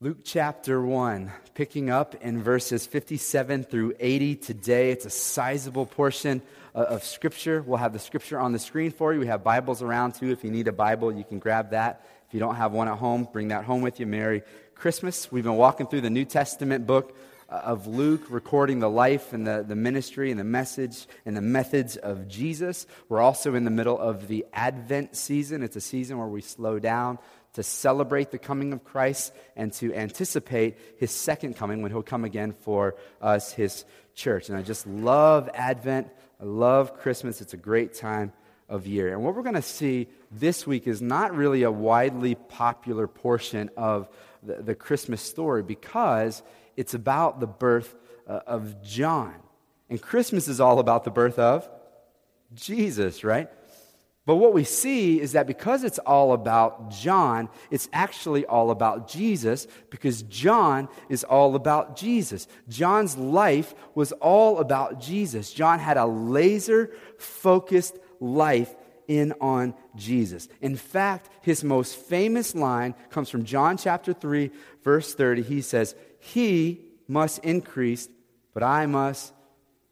Luke chapter 1, picking up in verses 57 through 80 today. It's a sizable portion of Scripture. We'll have the Scripture on the screen for you. We have Bibles around too. If you need a Bible, you can grab that. If you don't have one at home, bring that home with you. Merry Christmas. We've been walking through the New Testament book uh, of Luke, recording the life and the, the ministry and the message and the methods of Jesus. We're also in the middle of the Advent season. It's a season where we slow down to celebrate the coming of Christ and to anticipate his second coming when he'll come again for us, his church. And I just love Advent. I love Christmas. It's a great time of year. And what we're going to see this week is not really a widely popular portion of the, the Christmas story because it's about the birth uh, of John. And Christmas is all about the birth of Jesus, right? But what we see is that because it's all about John, it's actually all about Jesus because John is all about Jesus. John's life was all about Jesus. John had a laser focused life in on Jesus. In fact, his most famous line comes from John chapter 3, verse 30. He says, He must increase, but I must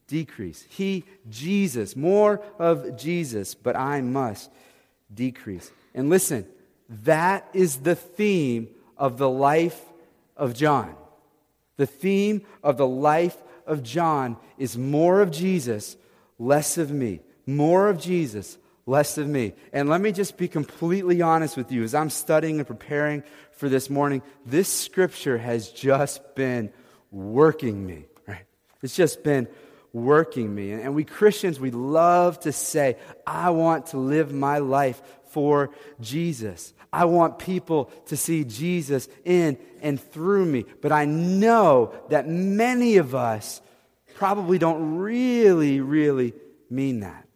decrease. He, Jesus, more of Jesus, but I must decrease. And listen, that is the theme of the life of John. The theme of the life of John is more of Jesus, less of me. More of Jesus, less of me. And let me just be completely honest with you. As I'm studying and preparing for this morning, this scripture has just been working me, right? It's just been working me. And we Christians, we love to say, I want to live my life for Jesus. I want people to see Jesus in and through me. But I know that many of us probably don't really, really mean that.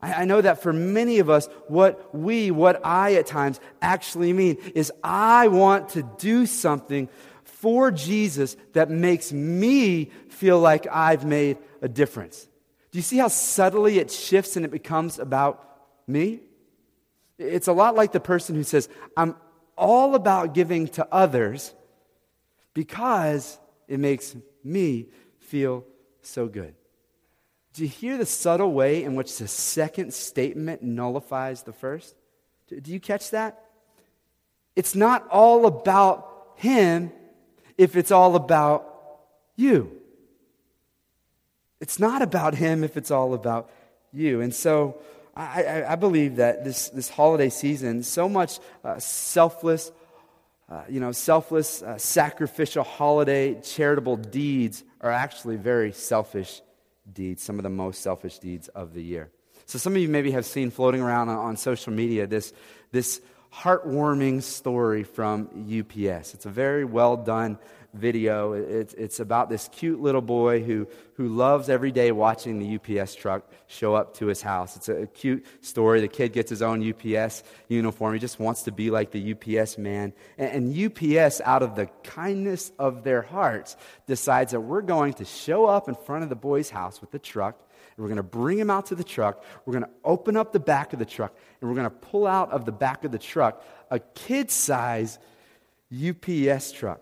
I, know that for many of us, what we, what I at times actually mean is I want to do something for Jesus that makes me feel like I've made a difference. Do you see how subtly it shifts and it becomes about me? It's a lot like the person who says, I'm all about giving to others because it makes me feel so good. Do you hear the subtle way in which the second statement nullifies the first? Do you catch that? It's not all about him if it's all about you. It's not about him if it's all about you. And so I, I, I believe that this, this holiday season, so much uh, selfless, uh, you know, selfless, uh, sacrificial holiday charitable deeds are actually very selfish deeds, some of the most selfish deeds of the year. So some of you maybe have seen floating around on, on social media this, this heartwarming story from UPS. It's a very well done video. It's, it's about this cute little boy who, who loves every day watching the UPS truck show up to his house. It's a, a cute story. The kid gets his own UPS uniform. He just wants to be like the UPS man. And, and UPS, out of the kindness of their hearts, decides that we're going to show up in front of the boy's house with the truck and we're going to bring him out to the truck. We're going to open up the back of the truck, and we're going to pull out of the back of the truck a kid size UPS truck.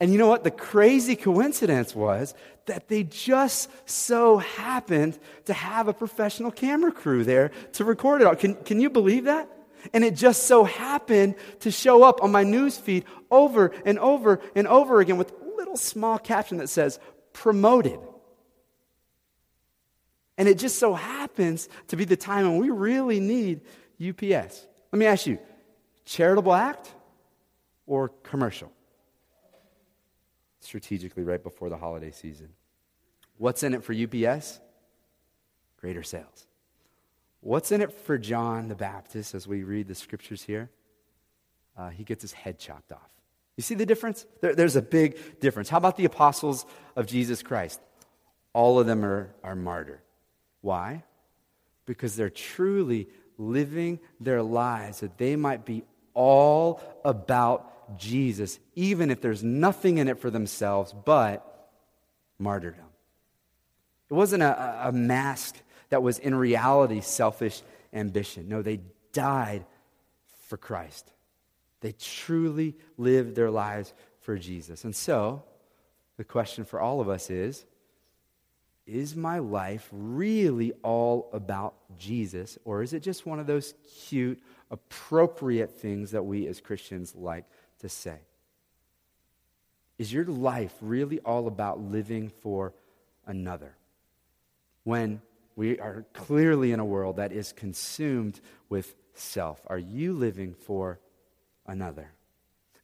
And you know what? The crazy coincidence was that they just so happened to have a professional camera crew there to record it all. Can, can you believe that? And it just so happened to show up on my news feed over and over and over again with a little small caption that says, promoted. And it just so happens to be the time when we really need UPS. Let me ask you charitable act or commercial? strategically right before the holiday season. What's in it for UPS? Greater sales. What's in it for John the Baptist as we read the scriptures here? Uh, he gets his head chopped off. You see the difference? There, there's a big difference. How about the apostles of Jesus Christ? All of them are, are martyred. Why? Because they're truly living their lives that they might be all about Jesus, even if there's nothing in it for themselves but martyrdom. It wasn't a, a mask that was in reality selfish ambition. No, they died for Christ. They truly lived their lives for Jesus. And so, the question for all of us is Is my life really all about Jesus, or is it just one of those cute, appropriate things that we as Christians like to say? Is your life really all about living for another? When we are clearly in a world that is consumed with self, are you living for another?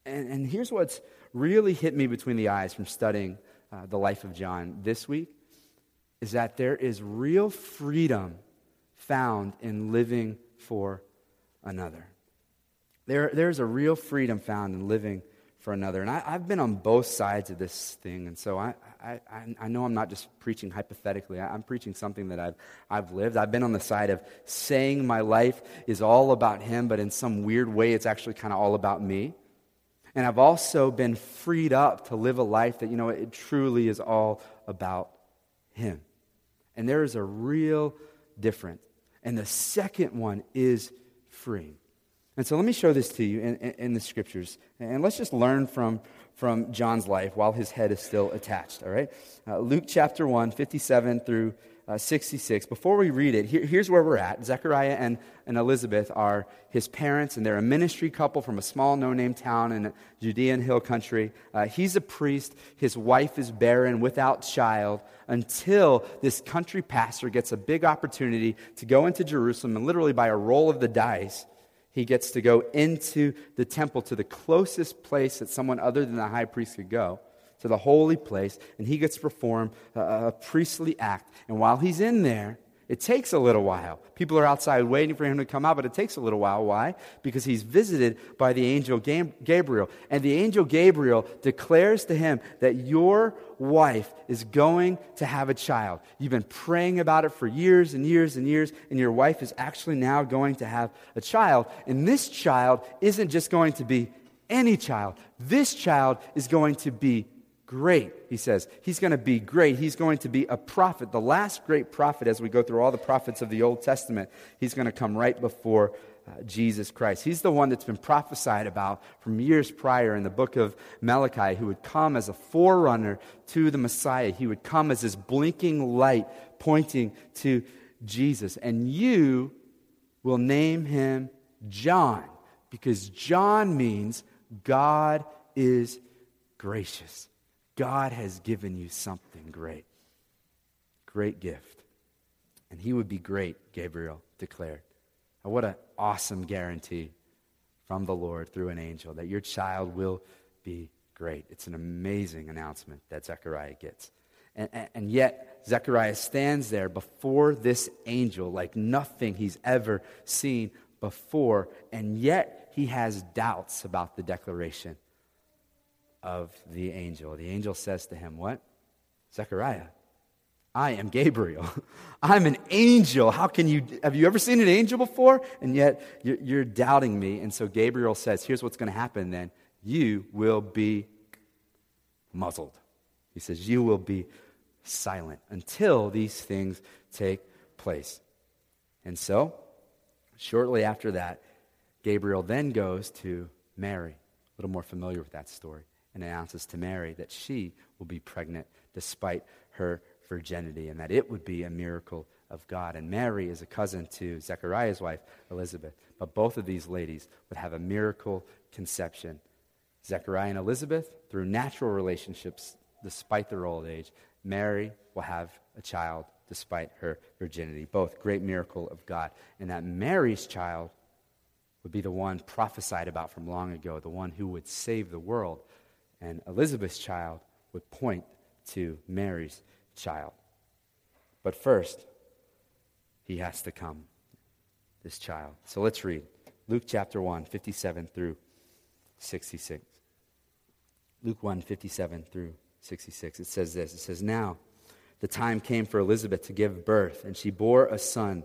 And, and here's what's really hit me between the eyes from studying uh, the life of John this week is that there is real freedom found in living for another. There, there's a real freedom found in living for another. And I, have been on both sides of this thing, and so I, I, I know I'm not just preaching hypothetically. I, am preaching something that I've, I've lived. I've been on the side of saying my life is all about Him, but in some weird way, it's actually kind of all about me. And I've also been freed up to live a life that, you know, it truly is all about Him. And there is a real difference. And the second one is freeing. And so let me show this to you in, in, in, the scriptures. And let's just learn from, from John's life while his head is still attached, all right? Uh, Luke chapter 1, 57 through uh, 66. Before we read it, here, here's where we're at. Zechariah and, and Elizabeth are his parents, and they're a ministry couple from a small, no name town in Judean hill country. Uh, he's a priest. His wife is barren, without child, until this country pastor gets a big opportunity to go into Jerusalem and literally by a roll of the dice he gets to go into the temple to the closest place that someone other than the high priest could go, to the holy place, and he gets to perform a, a priestly act. And while he's in there, it takes a little while. People are outside waiting for him to come out, but it takes a little while. Why? Because he's visited by the angel Gabriel. And the angel Gabriel declares to him that your wife is going to have a child. You've been praying about it for years and years and years, and your wife is actually now going to have a child. And this child isn't just going to be any child, this child is going to be great, he says. He's going to be great. He's going to be a prophet, the last great prophet as we go through all the prophets of the Old Testament. He's going to come right before uh, Jesus Christ. He's the one that's been prophesied about from years prior in the book of Malachi, who would come as a forerunner to the Messiah. He would come as this blinking light pointing to Jesus. And you will name him John, because John means God is gracious. God has given you something great. Great gift. And he would be great, Gabriel declared. And what an awesome guarantee from the Lord through an angel that your child will be great. It's an amazing announcement that Zechariah gets. And, and, and, yet, Zechariah stands there before this angel like nothing he's ever seen before. And yet, he has doubts about the declaration of the angel. The angel says to him, What? Zechariah, I am Gabriel. I'm an angel. How can you, have you ever seen an angel before? And yet you're, you're doubting me. And so Gabriel says, Here's what's going to happen then. You will be muzzled. He says, You will be silent until these things take place. And so, shortly after that, Gabriel then goes to Mary. A little more familiar with that story announces to Mary that she will be pregnant despite her virginity and that it would be a miracle of God. And Mary is a cousin to Zechariah's wife, Elizabeth. But both of these ladies would have a miracle conception. Zechariah and Elizabeth, through natural relationships, despite their old age, Mary will have a child despite her virginity. Both great miracle of God. And that Mary's child would be the one prophesied about from long ago, the one who would save the world and Elizabeth's child would point to Mary's child. But first, he has to come, this child. So let's read Luke chapter 1, 57 through 66. Luke 1, 57 through 66. It says this It says, Now the time came for Elizabeth to give birth, and she bore a son.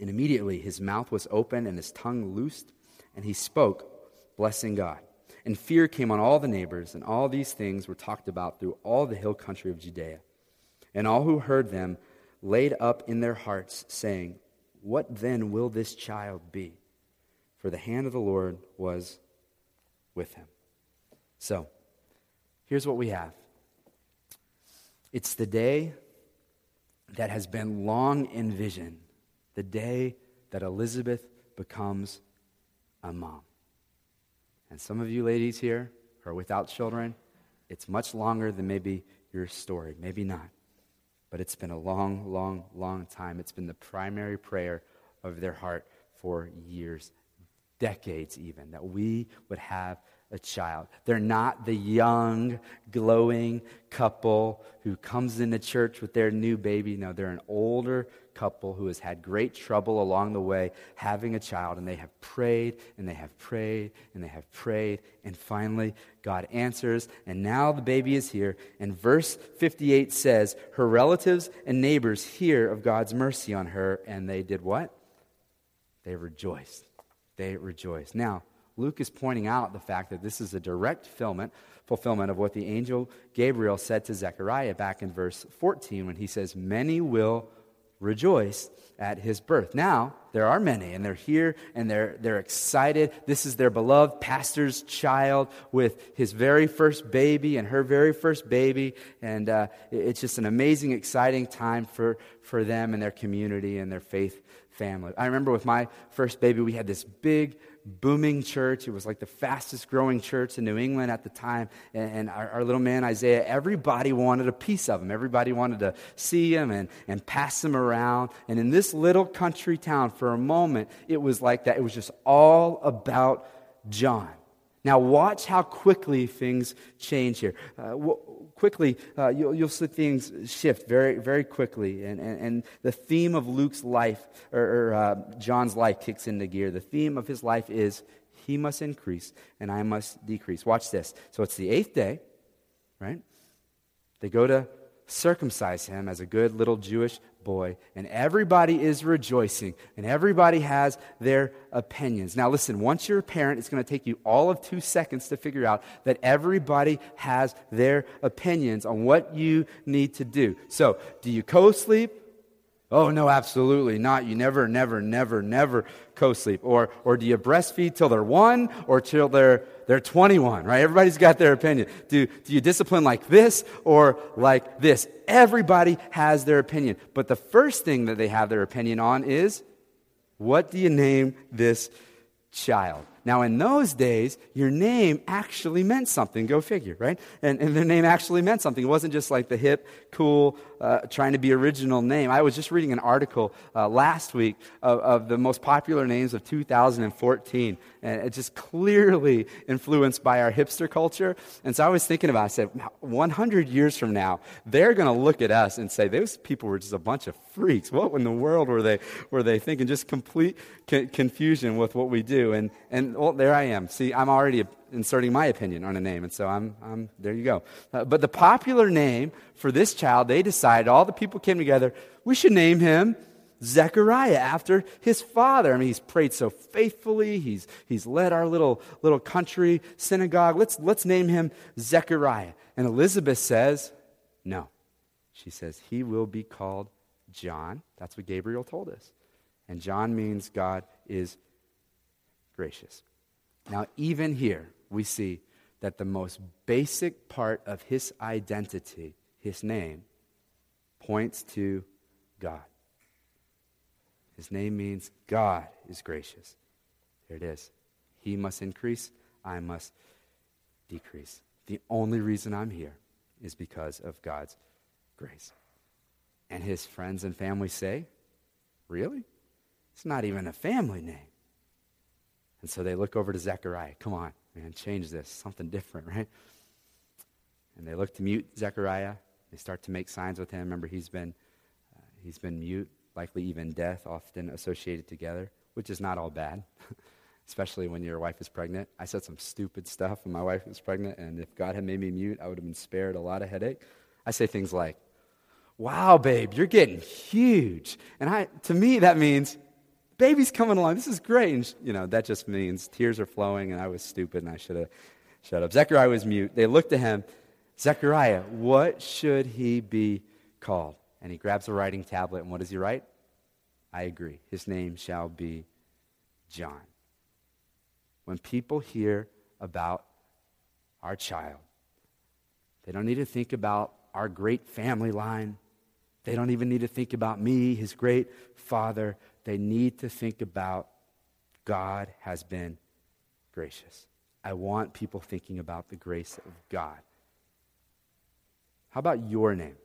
And immediately his mouth was open and his tongue loosed, and he spoke, blessing God. And fear came on all the neighbors, and all these things were talked about through all the hill country of Judea. And all who heard them laid up in their hearts, saying, What then will this child be? For the hand of the Lord was with him. So, here's what we have it's the day that has been long envisioned, the day that Elizabeth becomes a mom. And some of you ladies here are without children. It's much longer than maybe your story, maybe not. But it's been a long, long, long time. It's been the primary prayer of their heart for years, decades even, that we would have a child. They're not the young, glowing couple who comes into church with their new baby. No, they're an older couple who has had great trouble along the way having a child, and they have prayed and they have prayed and they have prayed, and finally God answers, and now the baby is here. And verse 58 says, Her relatives and neighbors hear of God's mercy on her, and they did what? They rejoiced. They rejoiced. Now, Luke is pointing out the fact that this is a direct fulfillment, fulfillment of what the angel Gabriel said to Zechariah back in verse 14 when he says, Many will rejoice at his birth. Now, there are many, and they're here and they're, they're excited. This is their beloved pastor's child with his very first baby and her very first baby. And uh, it's just an amazing, exciting time for, for them and their community and their faith family. I remember with my first baby, we had this big booming church. It was like the fastest growing church in New England at the time. And, and our, our, little man, Isaiah, everybody wanted a piece of him. Everybody wanted to see him and, and pass him around. And in this little country town, for a moment, it was like that. It was just all about John. Now, watch how quickly things change here. Uh, quickly, uh, you'll, you'll see things shift very, very quickly. And, and, and the theme of Luke's life, or, or uh, John's life, kicks into gear. The theme of his life is he must increase and I must decrease. Watch this. So it's the eighth day, right? They go to circumcise him as a good little Jewish boy, and everybody is rejoicing, and everybody has their opinions. Now, listen, once you're a parent, it's going to take you all of two seconds to figure out that everybody has their opinions on what you need to do. So, do you co sleep? Oh, no, absolutely not. You never, never, never, never co sleep. Or, or do you breastfeed till they're one or till they're, they're 21, right? Everybody's got their opinion. Do, do you discipline like this or like this? Everybody has their opinion. But the first thing that they have their opinion on is what do you name this child? Now, in those days, your name actually meant something. Go figure, right? And, and their name actually meant something. It wasn't just like the hip, cool, uh, trying to be original name. I was just reading an article uh, last week of, of, the most popular names of 2014, and it's just clearly influenced by our hipster culture. And so I was thinking about, it, I said, 100 years from now, they're going to look at us and say, those people were just a bunch of freaks. What in the world were they, were they thinking? Just complete co- confusion with what we do. And, and well, there I am. See, I'm already inserting my opinion on a name, and so I'm, I'm there you go. Uh, but the popular name for this child, they decided, all the people came together, we should name him Zechariah after his father. I mean, he's prayed so faithfully. He's, he's led our little, little country synagogue. Let's, let's name him Zechariah. And Elizabeth says, no. She says, he will be called John. That's what Gabriel told us. And John means God is gracious. Now, even here, we see that the most basic part of his identity, his name, points to God. His name means God is gracious. There it is. He must increase, I must decrease. The only reason I'm here is because of God's grace. And his friends and family say, Really? It's not even a family name. And so they look over to Zechariah. Come on, man, change this. Something different, right? And they look to mute Zechariah. They start to make signs with him. Remember, he's been, uh, he's been mute, likely even death, often associated together, which is not all bad. especially when your wife is pregnant. I said some stupid stuff when my wife was pregnant, and if God had made me mute, I would have been spared a lot of headache. I say things like, Wow, babe, you're getting huge. And I, to me, that means baby's coming along. This is great. And, you know, that just means tears are flowing, and I was stupid, and I should have shut up. Zechariah was mute. They looked at him. Zechariah, what should he be called? And he grabs a writing tablet, and what does he write? I agree. His name shall be John. When people hear about our child, they don't need to think about our great family line. They don't even need to think about me, his great father. They need to think about God has been gracious. I want people thinking about the grace of God. How about your name?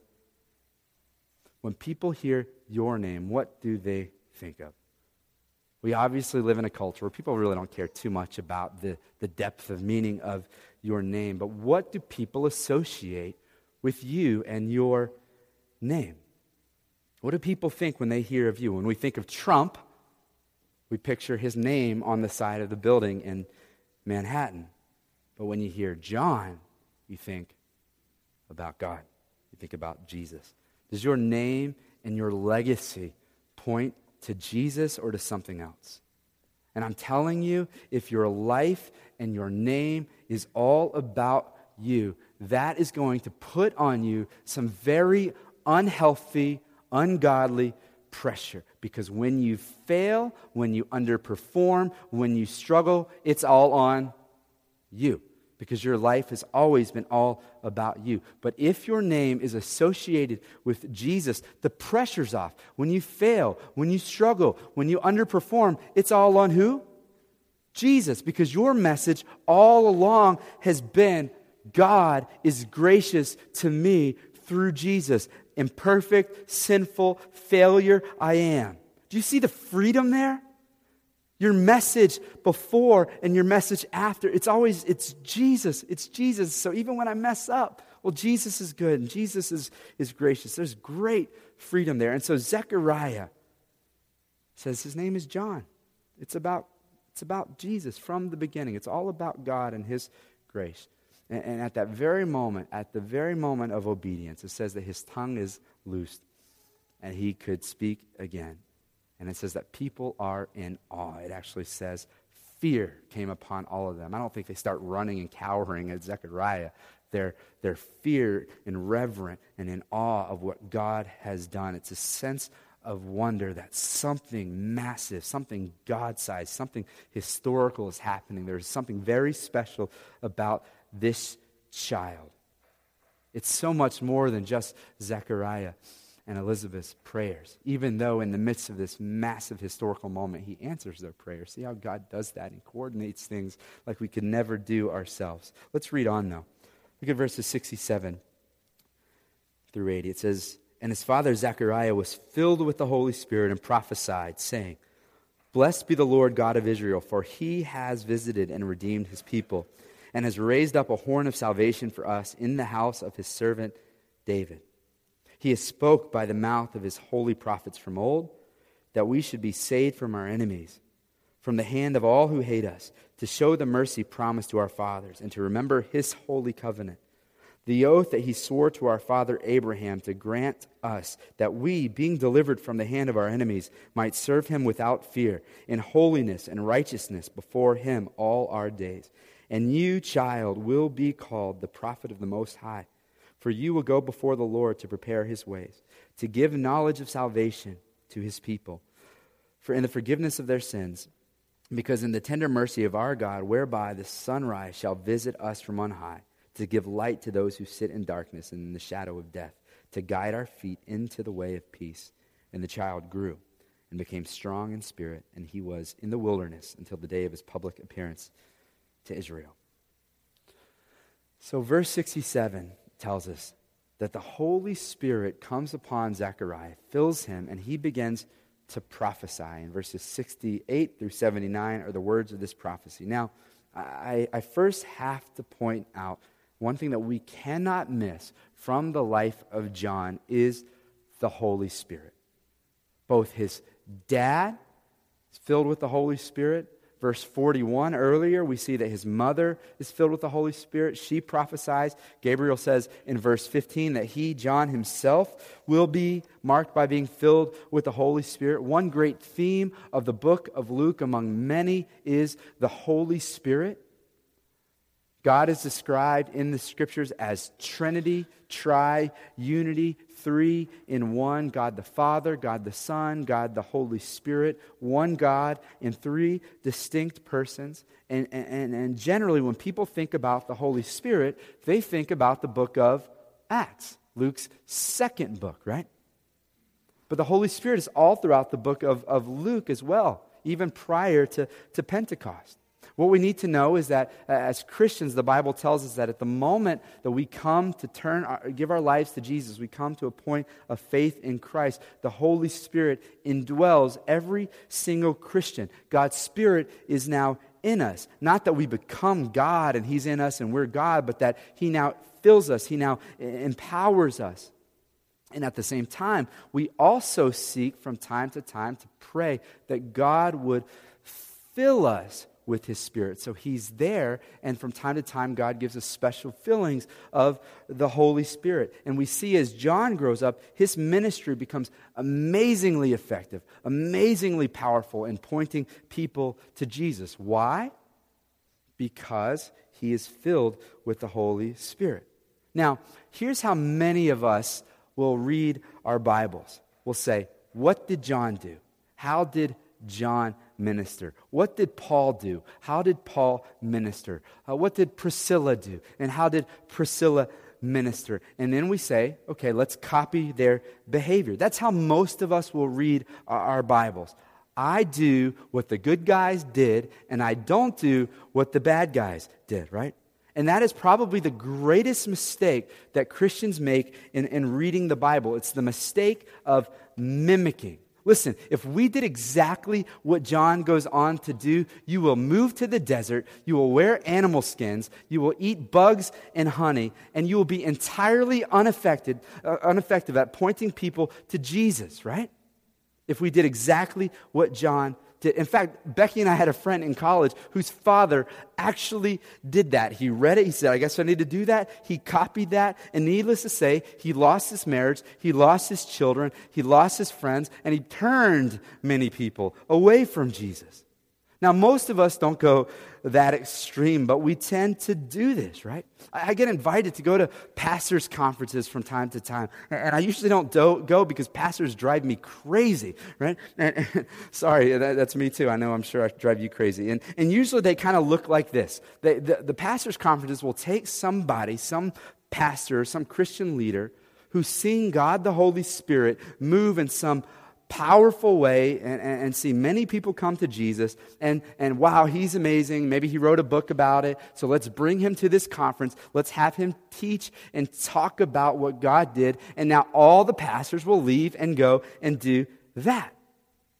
When people hear your name, what do they think of? We obviously live in a culture where people really don't care too much about the, the depth of meaning of your name, but what do people associate with you and your name? What do people think when they hear of you? When we think of Trump, we picture his name on the side of the building in Manhattan. But when you hear John, you think about God. You think about Jesus. Does your name and your legacy point to Jesus or to something else? And I'm telling you, if your life and your name is all about you, that is going to put on you some very unhealthy, ungodly pressure. Because when you fail, when you underperform, when you struggle, it's all on you because your life has always been all about you. But if your name is associated with Jesus, the pressure's off. When you fail, when you struggle, when you underperform, it's all on who? Jesus, because your message all along has been God is gracious to me through Jesus. Imperfect, sinful, failure, I am. Do you see the freedom there? Your message before and your message after, it's always, it's Jesus. It's Jesus. So even when I mess up, well, Jesus is good and Jesus is, is gracious. There's great freedom there. And so Zechariah says his name is John. It's about, it's about Jesus from the beginning. It's all about God and his grace. And, and at that very moment, at the very moment of obedience, it says that his tongue is loosed and he could speak again. And it says that people are in awe. It actually says fear came upon all of them. I don't think they start running and cowering at Zechariah. They're, they're fear and reverent and in awe of what God has done. It's a sense of wonder that something massive, something God sized, something historical is happening. There's something very special about this child. It's so much more than just Zechariah and Elizabeth's prayers, even though in the midst of this massive historical moment, he answers their prayers. See how God does that and coordinates things like we could never do ourselves. Let's read on, though. Look at verses 67 through 80. It says, And his father Zechariah was filled with the Holy Spirit and prophesied, saying, Blessed be the Lord God of Israel, for he has visited and redeemed his people, and has raised up a horn of salvation for us in the house of his servant David he has spoke by the mouth of his holy prophets from old that we should be saved from our enemies, from the hand of all who hate us, to show the mercy promised to our fathers, and to remember his holy covenant, the oath that he swore to our father Abraham to grant us that we, being delivered from the hand of our enemies, might serve him without fear, in holiness and righteousness before him all our days. And you, child, will be called the prophet of the Most High. For you will go before the Lord to prepare his ways, to give knowledge of salvation to his people, for in the forgiveness of their sins, because in the tender mercy of our God, whereby the sunrise shall visit us from on high, to give light to those who sit in darkness and in the shadow of death, to guide our feet into the way of peace. And the child grew and became strong in spirit, and he was in the wilderness until the day of his public appearance to Israel. So, verse 67 tells us that the Holy Spirit comes upon Zechariah, fills him, and he begins to prophesy. In verses 68 through 79 are the words of this prophecy. Now, I, I first have to point out one thing that we cannot miss from the life of John is the Holy Spirit. Both his dad is filled with the Holy Spirit, verse 41 earlier, we see that his mother is filled with the Holy Spirit. She prophesies. Gabriel says in verse 15 that he, John himself, will be marked by being filled with the Holy Spirit. One great theme of the book of Luke, among many, is the Holy Spirit. God is described in the scriptures as Trinity, Tri, Unity, three in one God the Father, God the Son, God the Holy Spirit, one God in three distinct persons. And, and, and generally, when people think about the Holy Spirit, they think about the book of Acts, Luke's second book, right? But the Holy Spirit is all throughout the book of, of Luke as well, even prior to, to Pentecost. What we need to know is that uh, as Christians, the Bible tells us that at the moment that we come to turn, our, give our lives to Jesus, we come to a point of faith in Christ, the Holy Spirit indwells every single Christian. God's Spirit is now in us. Not that we become God and He's in us and we're God, but that He now fills us, He now empowers us. And at the same time, we also seek from time to time to pray that God would fill us with his spirit. So he's there, and from time to time, God gives us special fillings of the Holy Spirit. And we see as John grows up, his ministry becomes amazingly effective, amazingly powerful in pointing people to Jesus. Why? Because he is filled with the Holy Spirit. Now, here's how many of us will read our Bibles. We'll say, What did John do? How did John minister? What did Paul do? How did Paul minister? Uh, what did Priscilla do? And how did Priscilla minister? And then we say, okay, let's copy their behavior. That's how most of us will read our, Bibles. I do what the good guys did, and I don't do what the bad guys did, right? And that is probably the greatest mistake that Christians make in, in reading the Bible. It's the mistake of mimicking. Listen, if we did exactly what John goes on to do, you will move to the desert, you will wear animal skins, you will eat bugs and honey, and you will be entirely unaffected, uh, ineffective at pointing people to Jesus, right? If we did exactly what John In fact, Becky and I had a friend in college whose father actually did that. He read it. He said, I guess I need to do that. He copied that. And needless to say, he lost his marriage. He lost his children. He lost his friends. And he turned many people away from Jesus. Now, most of us don't go that extreme, but we tend to do this, right? I get invited to go to pastors' conferences from time to time, and I usually don't do, go because pastors drive me crazy, right? And, and, sorry, that, that's me too. I know I'm sure I drive you crazy. And, and usually they kind of look like this they, the, the pastors' conferences will take somebody, some pastor, some Christian leader, who's seen God the Holy Spirit move in some powerful way and, and, and, see many people come to Jesus and, and wow, he's amazing. Maybe he wrote a book about it. So let's bring him to this conference. Let's have him teach and talk about what God did. And now all the pastors will leave and go and do that.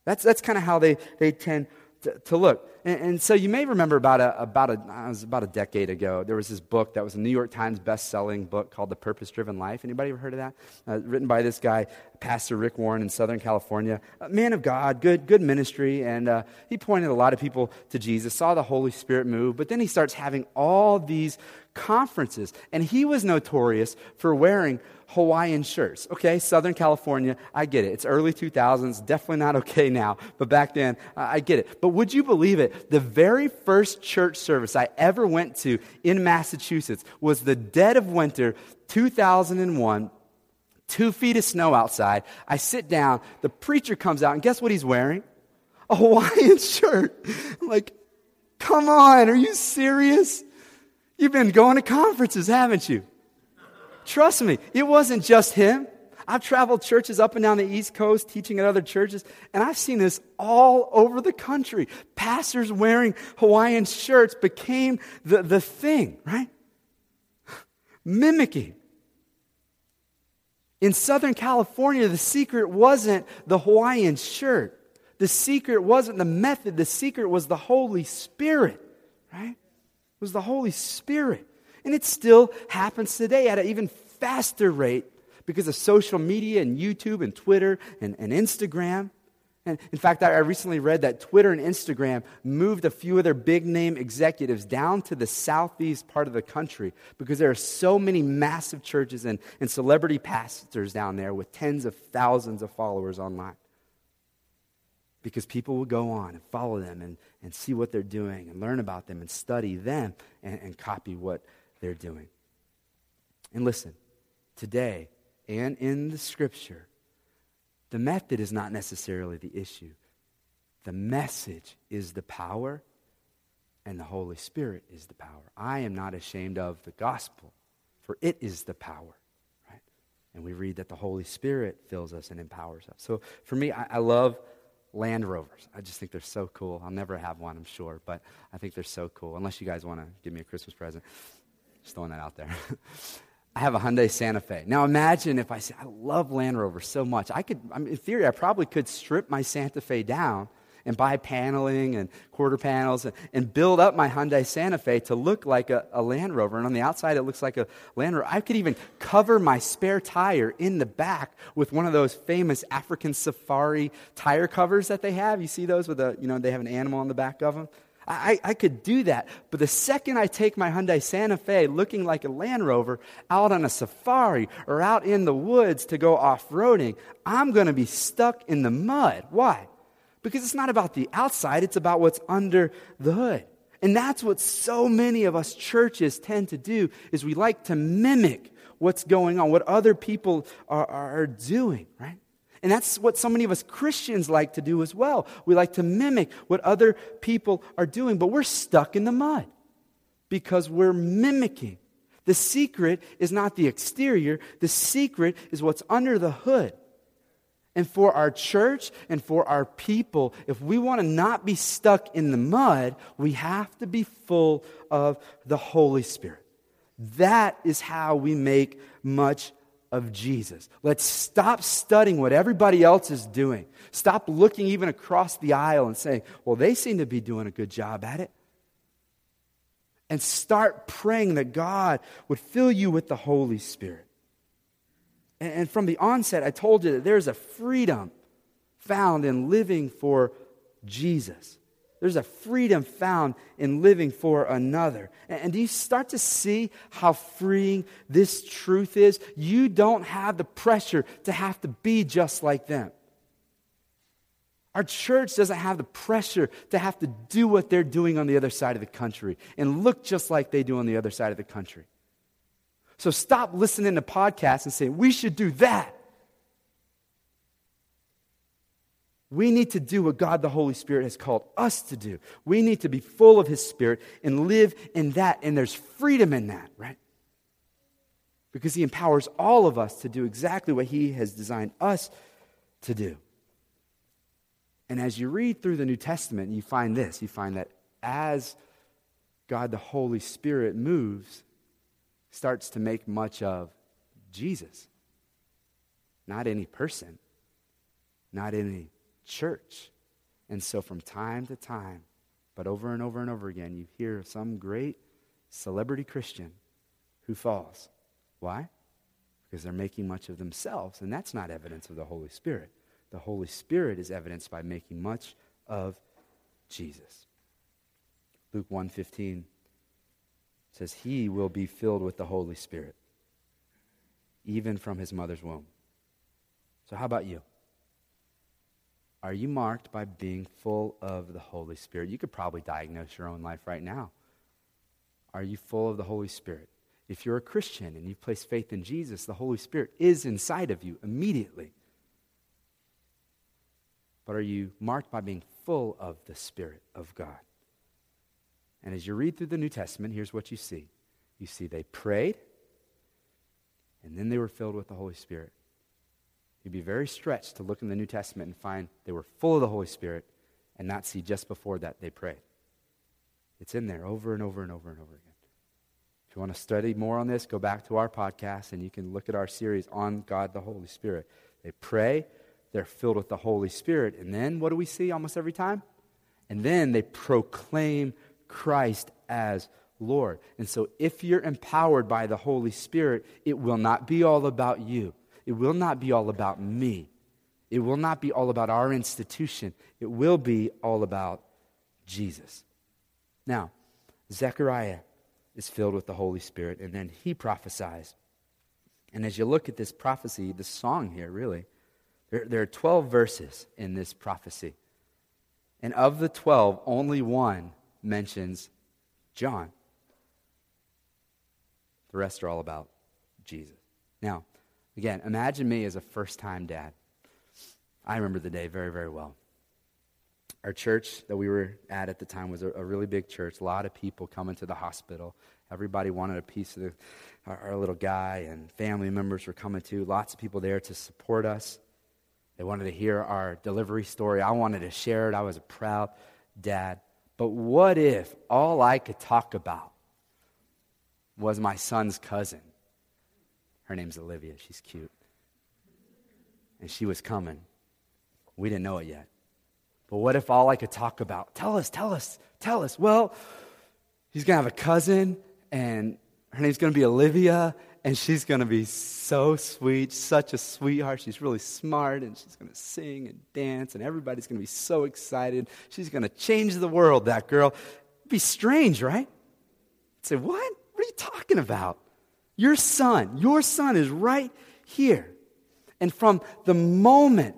That's, that's kind of how they, they tend to, to look. And, and, so you may remember about a, about, a, was about a decade ago, there was this book that was a New York Times best-selling book called The Purpose-Driven Life. Anybody ever heard of that? Uh, written by this guy, Pastor Rick Warren in Southern California. A man of God, good, good ministry, and uh, he pointed a lot of people to Jesus, saw the Holy Spirit move, but then he starts having all these conferences. And he was notorious for wearing Hawaiian shirts. Okay, Southern California, I get it. It's early 2000s, definitely not okay now, but back then, I get it. But would you believe it? The very first church service I ever went to in Massachusetts was the dead of winter, 2001 two feet of snow outside. I sit down, the preacher comes out, and guess what he's wearing? A Hawaiian shirt. I'm like, come on, are you serious? You've been going to conferences, haven't you? Trust me, it wasn't just him. I've traveled churches up and down the East Coast teaching at other churches, and I've seen this all over the country. Pastors wearing Hawaiian shirts became the, the thing, right? Mimicking. In Southern California, the secret wasn't the Hawaiian shirt. The secret wasn't the method. The secret was the Holy Spirit, right? It was the Holy Spirit. And it still happens today at an even faster rate because of social media and YouTube and Twitter and, and Instagram. And in fact, I recently read that Twitter and Instagram moved a few of their big name executives down to the southeast part of the country because there are so many massive churches and, and celebrity pastors down there with tens of thousands of followers online. Because people will go on and follow them and, and see what they're doing and learn about them and study them and, and copy what they're doing. And listen, today and in the scripture, the method is not necessarily the issue. The message is the power, and the Holy Spirit is the power. I am not ashamed of the gospel, for it is the power. Right? And we read that the Holy Spirit fills us and empowers us. So for me, I, I love Land Rovers. I just think they're so cool. I'll never have one, I'm sure, but I think they're so cool. Unless you guys want to give me a Christmas present. Just throwing that out there. I have a Hyundai Santa Fe. Now imagine if I say, I love Land Rover so much. I could, I mean, in theory, I probably could strip my Santa Fe down and buy paneling and quarter panels and, and build up my Hyundai Santa Fe to look like a, a, Land Rover. And on the outside, it looks like a Land Rover. I could even cover my spare tire in the back with one of those famous African safari tire covers that they have. You see those with a, you know, they have an animal on the back of them? I, I could do that. But the second I take my Hyundai Santa Fe looking like a Land Rover out on a safari or out in the woods to go off roading, I'm going to be stuck in the mud. Why? Because it's not about the outside, it's about what's under the hood. And that's what so many of us churches tend to do is we like to mimic what's going on, what other people are, are doing, right? And that's what so many of us Christians like to do as well. We like to mimic what other people are doing, but we're stuck in the mud because we're mimicking. The secret is not the exterior, the secret is what's under the hood. And for our church and for our people, if we want to not be stuck in the mud, we have to be full of the Holy Spirit. That is how we make much of Jesus. Let's stop studying what everybody else is doing. Stop looking even across the aisle and saying, well, they seem to be doing a good job at it. And start praying that God would fill you with the Holy Spirit. And from the onset, I told you that there's a freedom found in living for Jesus. There's a freedom found in living for another. And do you start to see how freeing this truth is? You don't have the pressure to have to be just like them. Our church doesn't have the pressure to have to do what they're doing on the other side of the country and look just like they do on the other side of the country. So stop listening to podcasts and saying, we should do that. We need to do what God the Holy Spirit has called us to do. We need to be full of His Spirit and live in that. And there's freedom in that, right? Because He empowers all of us to do exactly what He has designed us to do. And as you read through the New Testament, you find this you find that as God the Holy Spirit moves, starts to make much of Jesus. Not any person, not any church. And so, from time to time, but over and over and over again, you hear some great celebrity Christian who falls. Why? Because they're making much of themselves, and that's not evidence of the Holy Spirit. The Holy Spirit is evidenced by making much of Jesus. Luke 1:15 says he will be filled with the Holy Spirit even from his mother's womb. So how about you? Are you marked by being full of the Holy Spirit? You could probably diagnose your own life right now. Are you full of the Holy Spirit? If you're a Christian and you place faith in Jesus, the Holy Spirit is inside of you immediately. But are you marked by being full of the Spirit of God? And as you read through the New Testament, here's what you see you see they prayed, and then they were filled with the Holy Spirit. You'd be very stretched to look in the New Testament and find they were full of the Holy Spirit and not see just before that they prayed. It's in there over and over and over and over again. If you want to study more on this, go back to our podcast and you can look at our series on God the Holy Spirit. They pray, they're filled with the Holy Spirit, and then what do we see almost every time? And then they proclaim Christ as Lord. And so if you're empowered by the Holy Spirit, it will not be all about you. It will not be all about me. It will not be all about our institution, it will be all about Jesus. Now, Zechariah is filled with the Holy Spirit, and then he prophesies. And as you look at this prophecy, the song here, really, there, there are 12 verses in this prophecy. And of the 12, only one mentions John. The rest are all about Jesus. Now, again, imagine me as a first time dad. I remember the day very, very well. Our church that we were at at the time was a, a really big church, a lot of people coming to the hospital. Everybody wanted a piece of the, our, our little guy, and family members were coming too. Lots of people there to support us. They wanted to hear our delivery story. I wanted to share it. I was a proud dad. But what if all I could talk about was my son's cousin? Her name's Olivia. She's cute. And she was coming. We didn't know it yet. But what if all I could talk about? Tell us, tell us, tell us. Well, he's going to have a cousin, and her name's going to be Olivia, and she's going to be so sweet, such a sweetheart. She's really smart, and she's going to sing and dance, and everybody's going to be so excited. She's going to change the world, that girl. It'd be strange, right? I'd say, What? What are you talking about? Your son, your son is right here. And from the moment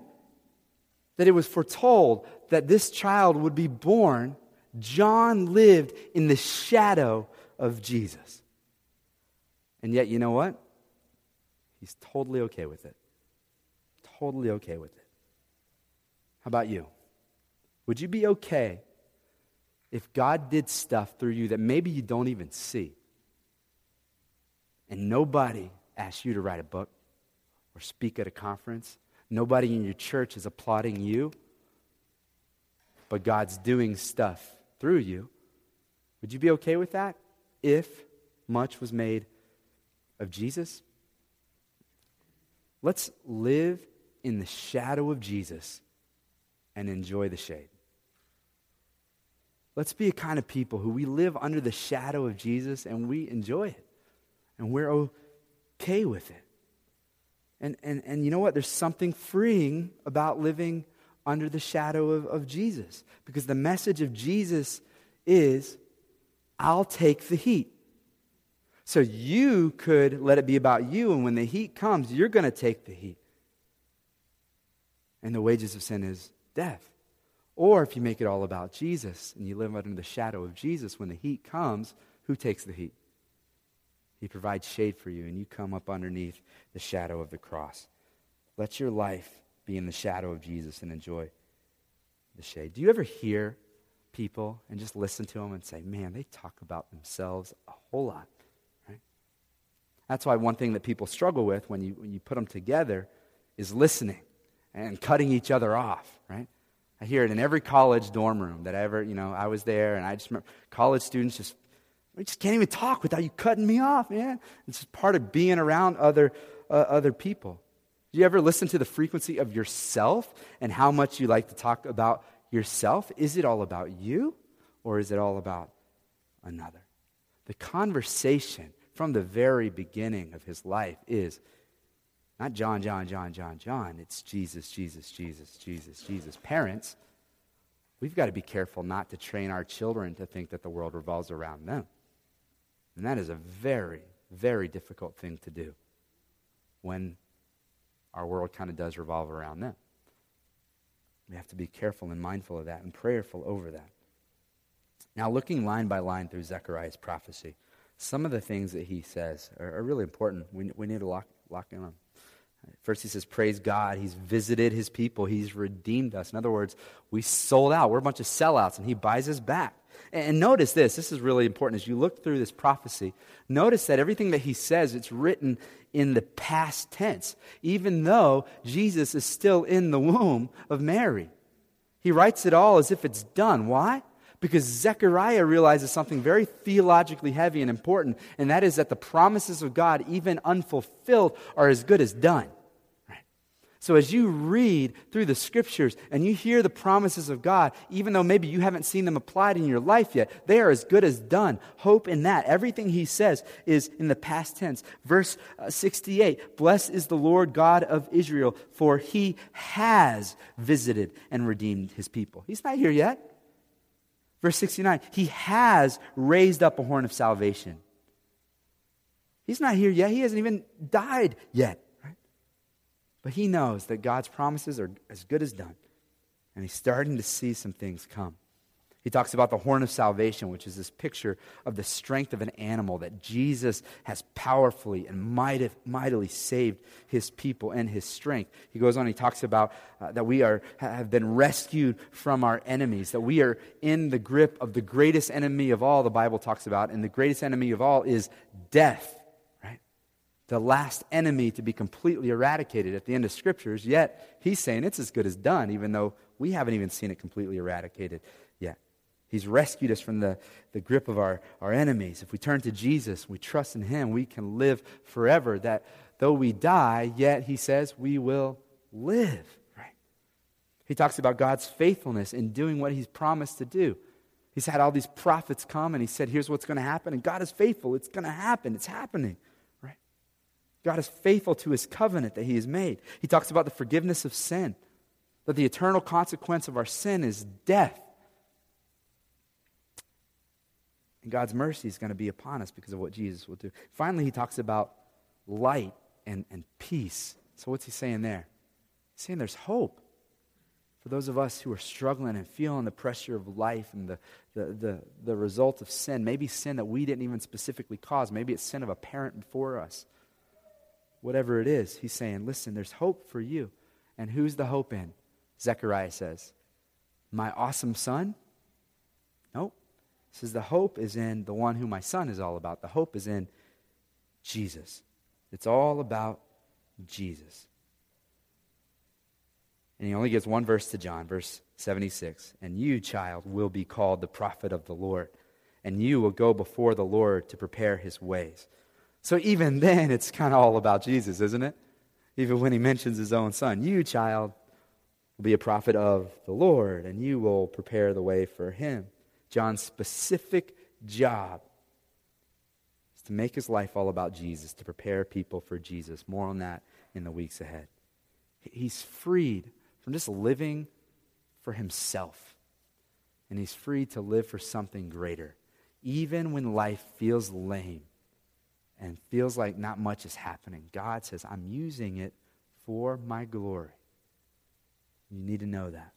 that it was foretold that this child would be born, John lived in the shadow of Jesus. And yet, you know what? He's totally okay with it. Totally okay with it. How about you? Would you be okay if God did stuff through you that maybe you don't even see? And nobody asks you to write a book or speak at a conference. Nobody in your church is applauding you, but God's doing stuff through you. Would you be okay with that if much was made of Jesus? Let's live in the shadow of Jesus and enjoy the shade. Let's be a kind of people who we live under the shadow of Jesus and we enjoy it. And we're okay with it. And, and, and you know what? There's something freeing about living under the shadow of, of Jesus. Because the message of Jesus is, I'll take the heat. So you could let it be about you, and when the heat comes, you're going to take the heat. And the wages of sin is death. Or if you make it all about Jesus and you live under the shadow of Jesus, when the heat comes, who takes the heat? He provides shade for you, and you come up underneath the shadow of the cross. Let your life be in the shadow of Jesus and enjoy the shade. Do you ever hear people and just listen to them and say, man, they talk about themselves a whole lot? That's why one thing that people struggle with when you, when you put them together is listening and cutting each other off, right? I hear it in every college dorm room that I ever, you know, I was there and I just remember college students just, we just can't even talk without you cutting me off, man. It's just part of being around other, uh, other people. Do you ever listen to the frequency of yourself and how much you like to talk about yourself? Is it all about you or is it all about another? The conversation from the very beginning of his life is not John, John, John, John, John. It's Jesus, Jesus, Jesus, Jesus, Jesus. Parents, we've got to be careful not to train our children to think that the world revolves around them. And that is a very, very difficult thing to do when our world kind of does revolve around them. We have to be careful and mindful of that and prayerful over that. Now, looking line by line through Zechariah's prophecy, some of the things that he says are, are really important. We, we need to lock, lock in on. First, he says, Praise God. He's visited his people. He's redeemed us. In other words, we sold out. We're a bunch of sellouts, and he buys us back. And notice this this is really important. As you look through this prophecy, notice that everything that he says, it's written in the past tense, even though Jesus is still in the womb of Mary. He writes it all as if it's done. Why? Because Zechariah realizes something very theologically heavy and important, and that is that the promises of God, even unfulfilled, are as good as done. So, as you read through the scriptures and you hear the promises of God, even though maybe you haven't seen them applied in your life yet, they are as good as done. Hope in that. Everything he says is in the past tense. Verse uh, 68 Blessed is the Lord God of Israel, for he has visited and redeemed his people. He's not here yet. Verse 69 He has raised up a horn of salvation. He's not here yet. He hasn't even died yet. But he knows that God's promises are as good as done. And he's starting to see some things come. He talks about the horn of salvation, which is this picture of the strength of an animal that Jesus has powerfully and mightily saved his people and his strength. He goes on, he talks about uh, that we are, have been rescued from our enemies, that we are in the grip of the greatest enemy of all, the Bible talks about, and the greatest enemy of all is death the last enemy to be completely eradicated at the end of scriptures, yet he's saying it's as good as done, even though we haven't even seen it completely eradicated yet. He's rescued us from the, the grip of our, our enemies. If we turn to Jesus, we trust in him, we can live forever. That though we die, yet he says we will live. Right? He talks about God's faithfulness in doing what he's promised to do. He's had all these prophets come and he said, Here's what's going to happen. And God is faithful. It's going to happen. It's happening. God is faithful to his covenant that he has made. He talks about the forgiveness of sin, that the eternal consequence of our sin is death. And God's mercy is going to be upon us because of what Jesus will do. Finally, he talks about light and, and peace. So, what's he saying there? He's saying there's hope for those of us who are struggling and feeling the pressure of life and the, the, the, the result of sin. Maybe sin that we didn't even specifically cause. Maybe it's sin of a parent before us whatever it is, he's saying, listen, there's hope for you. And who's the hope in? Zechariah says, My awesome son? Nope. He says, The hope is in the one who my son is all about. The hope is in Jesus. It's all about Jesus. And he only gives one verse to John, verse 76. And you, child, will be called the prophet of the Lord, and you will go before the Lord to prepare his ways so even then, it's kind of all about Jesus, isn't it? Even when he mentions his own son. You, child, will be a prophet of the Lord, and you will prepare the way for him. John's specific job is to make his life all about Jesus, to prepare people for Jesus. More on that in the weeks ahead. He's freed from just living for himself, and he's free to live for something greater, even when life feels lame and feels like not much is happening, God says, I'm using it for my glory. You need to know that.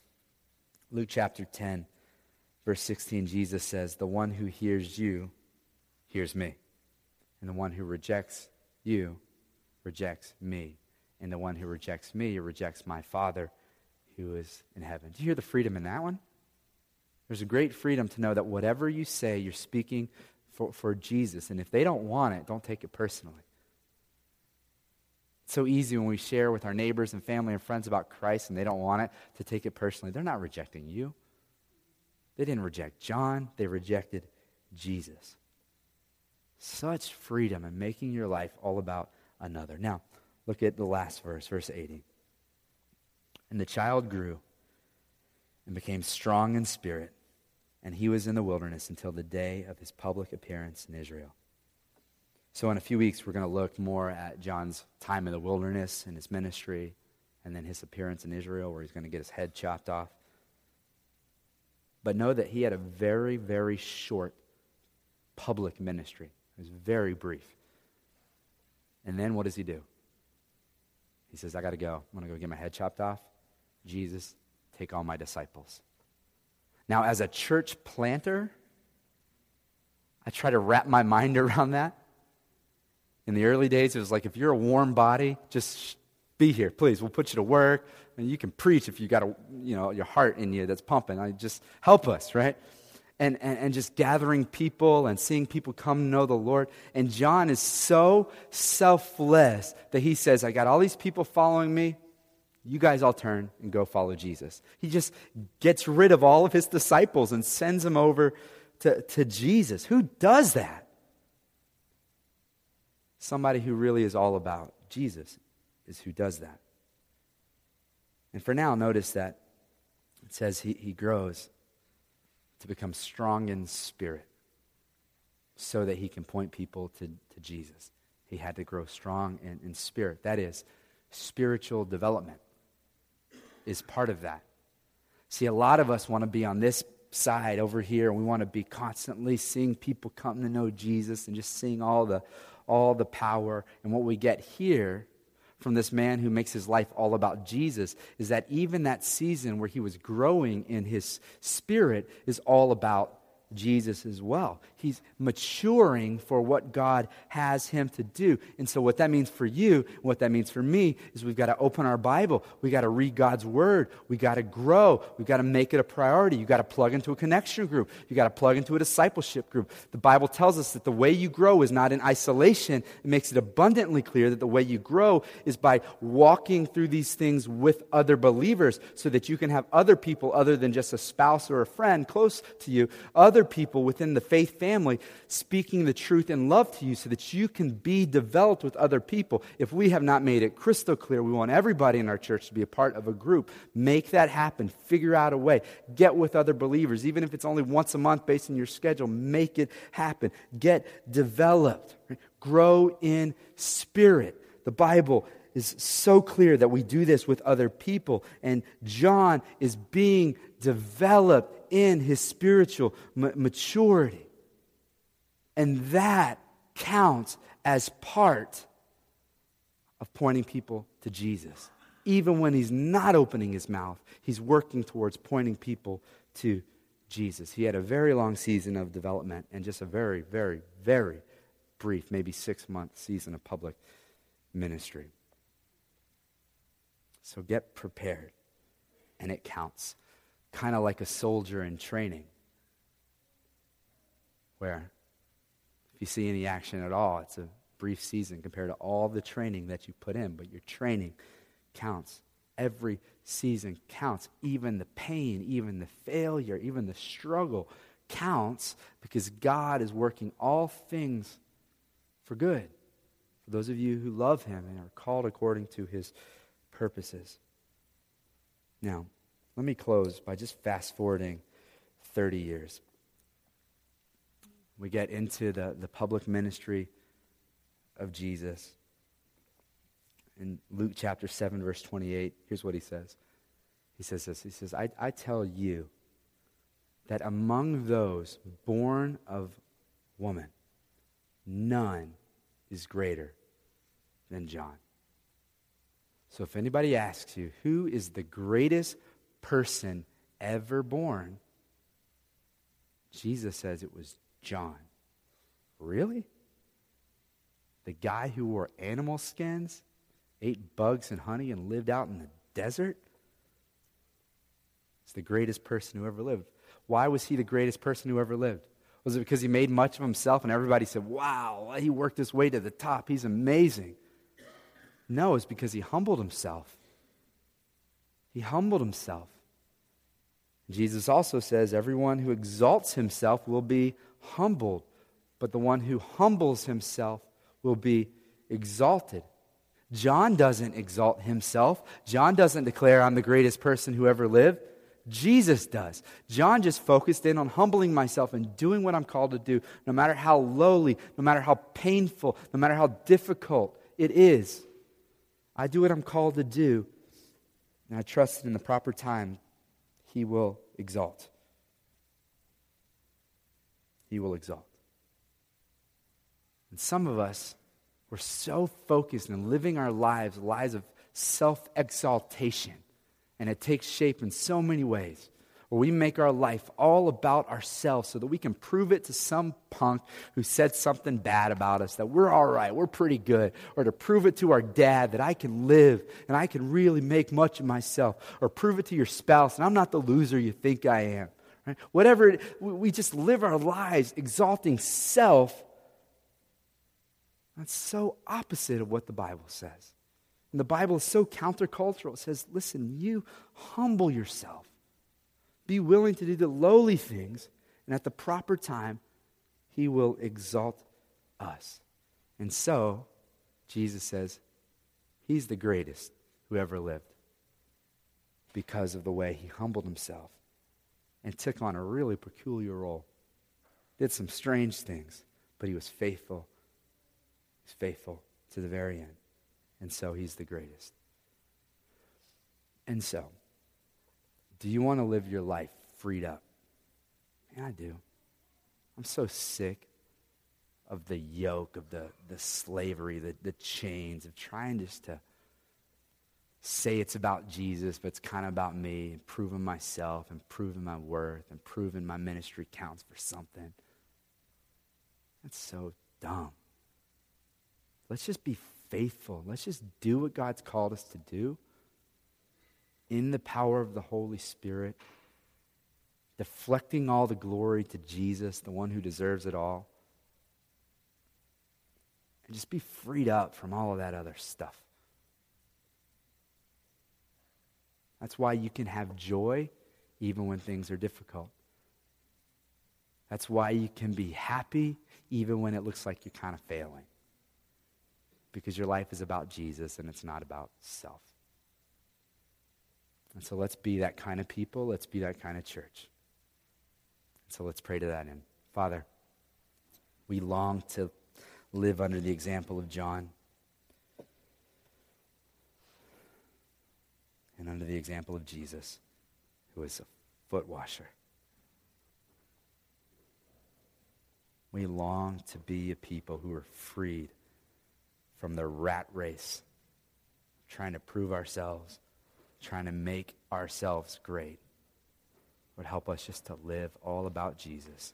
Luke chapter 10, verse 16, Jesus says, The one who hears you hears me, and the one who rejects you rejects me, and the one who rejects me rejects my Father who is in heaven. Do you hear the freedom in that one? There's a great freedom to know that whatever you say, you're speaking for, for Jesus. And if they don't want it, don't take it personally. It's so easy when we share with our neighbors and family and friends about Christ and they don't want it to take it personally. They're not rejecting you. They didn't reject John, they rejected Jesus. Such freedom in making your life all about another. Now, look at the last verse, verse 80. And the child grew and became strong in spirit and he was in the wilderness until the day of his public appearance in Israel. So, in a few weeks, we're going to look more at John's time in the wilderness and his ministry, and then his appearance in Israel, where he's going to get his head chopped off. But know that he had a very, very short public ministry. It was very brief. And then what does he do? He says, I got to go. I'm going to go get my head chopped off. Jesus, take all my disciples. Now, as a church planter, I try to wrap my mind around that. In the early days, it was like if you're a warm body, just be here, please. We'll put you to work, and you can preach if you got a, you know your heart in you that's pumping. I just help us, right? And, and, and just gathering people and seeing people come know the Lord. And John is so selfless that he says, I got all these people following me you guys all turn and go follow Jesus. He just gets rid of all of his disciples and sends them over to, to Jesus. Who does that? Somebody who really is all about Jesus is who does that. And for now, notice that it says he, he grows to become strong in spirit so that he can point people to, to Jesus. He had to grow strong in, in spirit. That is, spiritual development is part of that. See, a lot of us want to be on this side over here, and we want to be constantly seeing people come to know Jesus and just seeing all the, all the power. And what we get here from this man who makes his life all about Jesus is that even that season where he was growing in his spirit is all about Jesus as well. He's maturing for what God has him to do. And so, what that means for you, what that means for me, is we've got to open our Bible. We've got to read God's Word. We've got to grow. We've got to make it a priority. You've got to plug into a connection group. You've got to plug into a discipleship group. The Bible tells us that the way you grow is not in isolation. It makes it abundantly clear that the way you grow is by walking through these things with other believers so that you can have other people other than just a spouse or a friend close to you, other people within the faith family speaking the truth in love to you so that you can be developed with other people. If we have not made it crystal clear, we want everybody in our church to be a part of a group. Make that happen. Figure out a way. Get with other believers. Even if it's only once a month based on your schedule, make it happen. Get developed. Grow in spirit. The Bible is so clear that we do this with other people. And John is being developed in his spiritual maturity. And that counts as part of pointing people to Jesus. Even when he's not opening his mouth, he's working towards pointing people to Jesus. He had a very long season of development and just a very, very, very brief, maybe six month season of public ministry. So get prepared, and it counts. Kind of like a soldier in training, where if you see any action at all, it's a brief season compared to all the training that you put in, but your training counts. Every season counts. Even the pain, even the failure, even the struggle counts because God is working all things for good. For those of you who love Him and are called according to His purposes. Now, let me close by just fast forwarding 30 years we get into the, the public ministry of Jesus. In Luke chapter 7, verse 28, here's what he says. He says this He says, I, I tell you that among those born of woman, none is greater than John. So if anybody asks you, who is the greatest person ever born? Jesus says it was John. Really? The guy who wore animal skins, ate bugs and honey, and lived out in the desert? He's the greatest person who ever lived. Why was he the greatest person who ever lived? Was it because he made much of himself and everybody said, wow, he worked his way to the top? He's amazing. No, it's because he humbled himself. He humbled himself. Jesus also says, everyone who exalts himself will be humbled, but the one who humbles himself will be exalted. John doesn't exalt himself. John doesn't declare, I'm the greatest person who ever lived. Jesus does. John just focused in on humbling myself and doing what I'm called to do, no matter how lowly, no matter how painful, no matter how difficult it is. I do what I'm called to do, and I trust that in the proper time, He will exalt he will exalt. And some of us, we're so focused in living our lives, lives of self exaltation, and it takes shape in so many ways. Where we make our life all about ourselves so that we can prove it to some punk who said something bad about us that we're all right, we're pretty good, or to prove it to our dad that I can live and I can really make much of myself, or prove it to your spouse and I'm not the loser you think I am. Right? Whatever, we just live our lives exalting self. That's so opposite of what the Bible says. And the Bible is so countercultural. It says, listen, you humble yourself. Be willing to do the lowly things, and at the proper time, He will exalt us. And so, Jesus says, He's the greatest who ever lived. because of the way he humbled himself and took on a really peculiar role. Did some strange things, but he was faithful. He's faithful to the very end. And so he's the greatest. And so, do you want to live your life freed up? Yeah, I do. I'm so sick of the yoke, of the, the slavery, the, the chains, of trying just to say it's about Jesus, but it's kind of about me and proving myself and proving my worth and proving my ministry counts for something. That's so dumb. Let's just be faithful. Let's just do what God's called us to do in the power of the Holy Spirit, deflecting all the glory to Jesus, the one who deserves it all. And just be freed up from all of that other stuff. That's why you can have joy even when things are difficult. That's why you can be happy even when it looks like you're kind of failing. Because your life is about Jesus and it's not about self. And so let's be that kind of people. Let's be that kind of church. And So let's pray to that end. Father, we long to live under the example of John. and under the example of Jesus, who was a foot washer. We long to be a people who are freed from the rat race, trying to prove ourselves, trying to make ourselves great. Would help us just to live all about Jesus.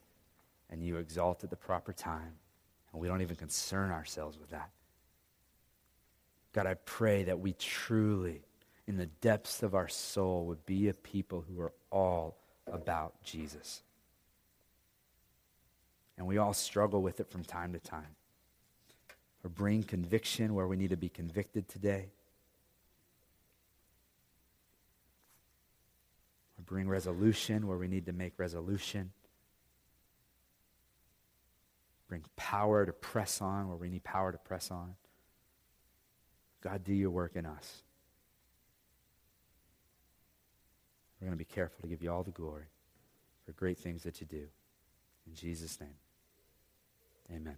And you exalt at the proper time, and we don't even concern ourselves with that. God, I pray that we truly in the depths of our soul would be a people who are all about Jesus. And we all struggle with it from time to time. Or bring conviction where we need to be convicted today. Bring resolution where we need to make resolution. Bring power to press on where we need power to press on. God, do your work in us. We're going to be careful to give you all the glory for great things that you do. In Jesus' name, amen.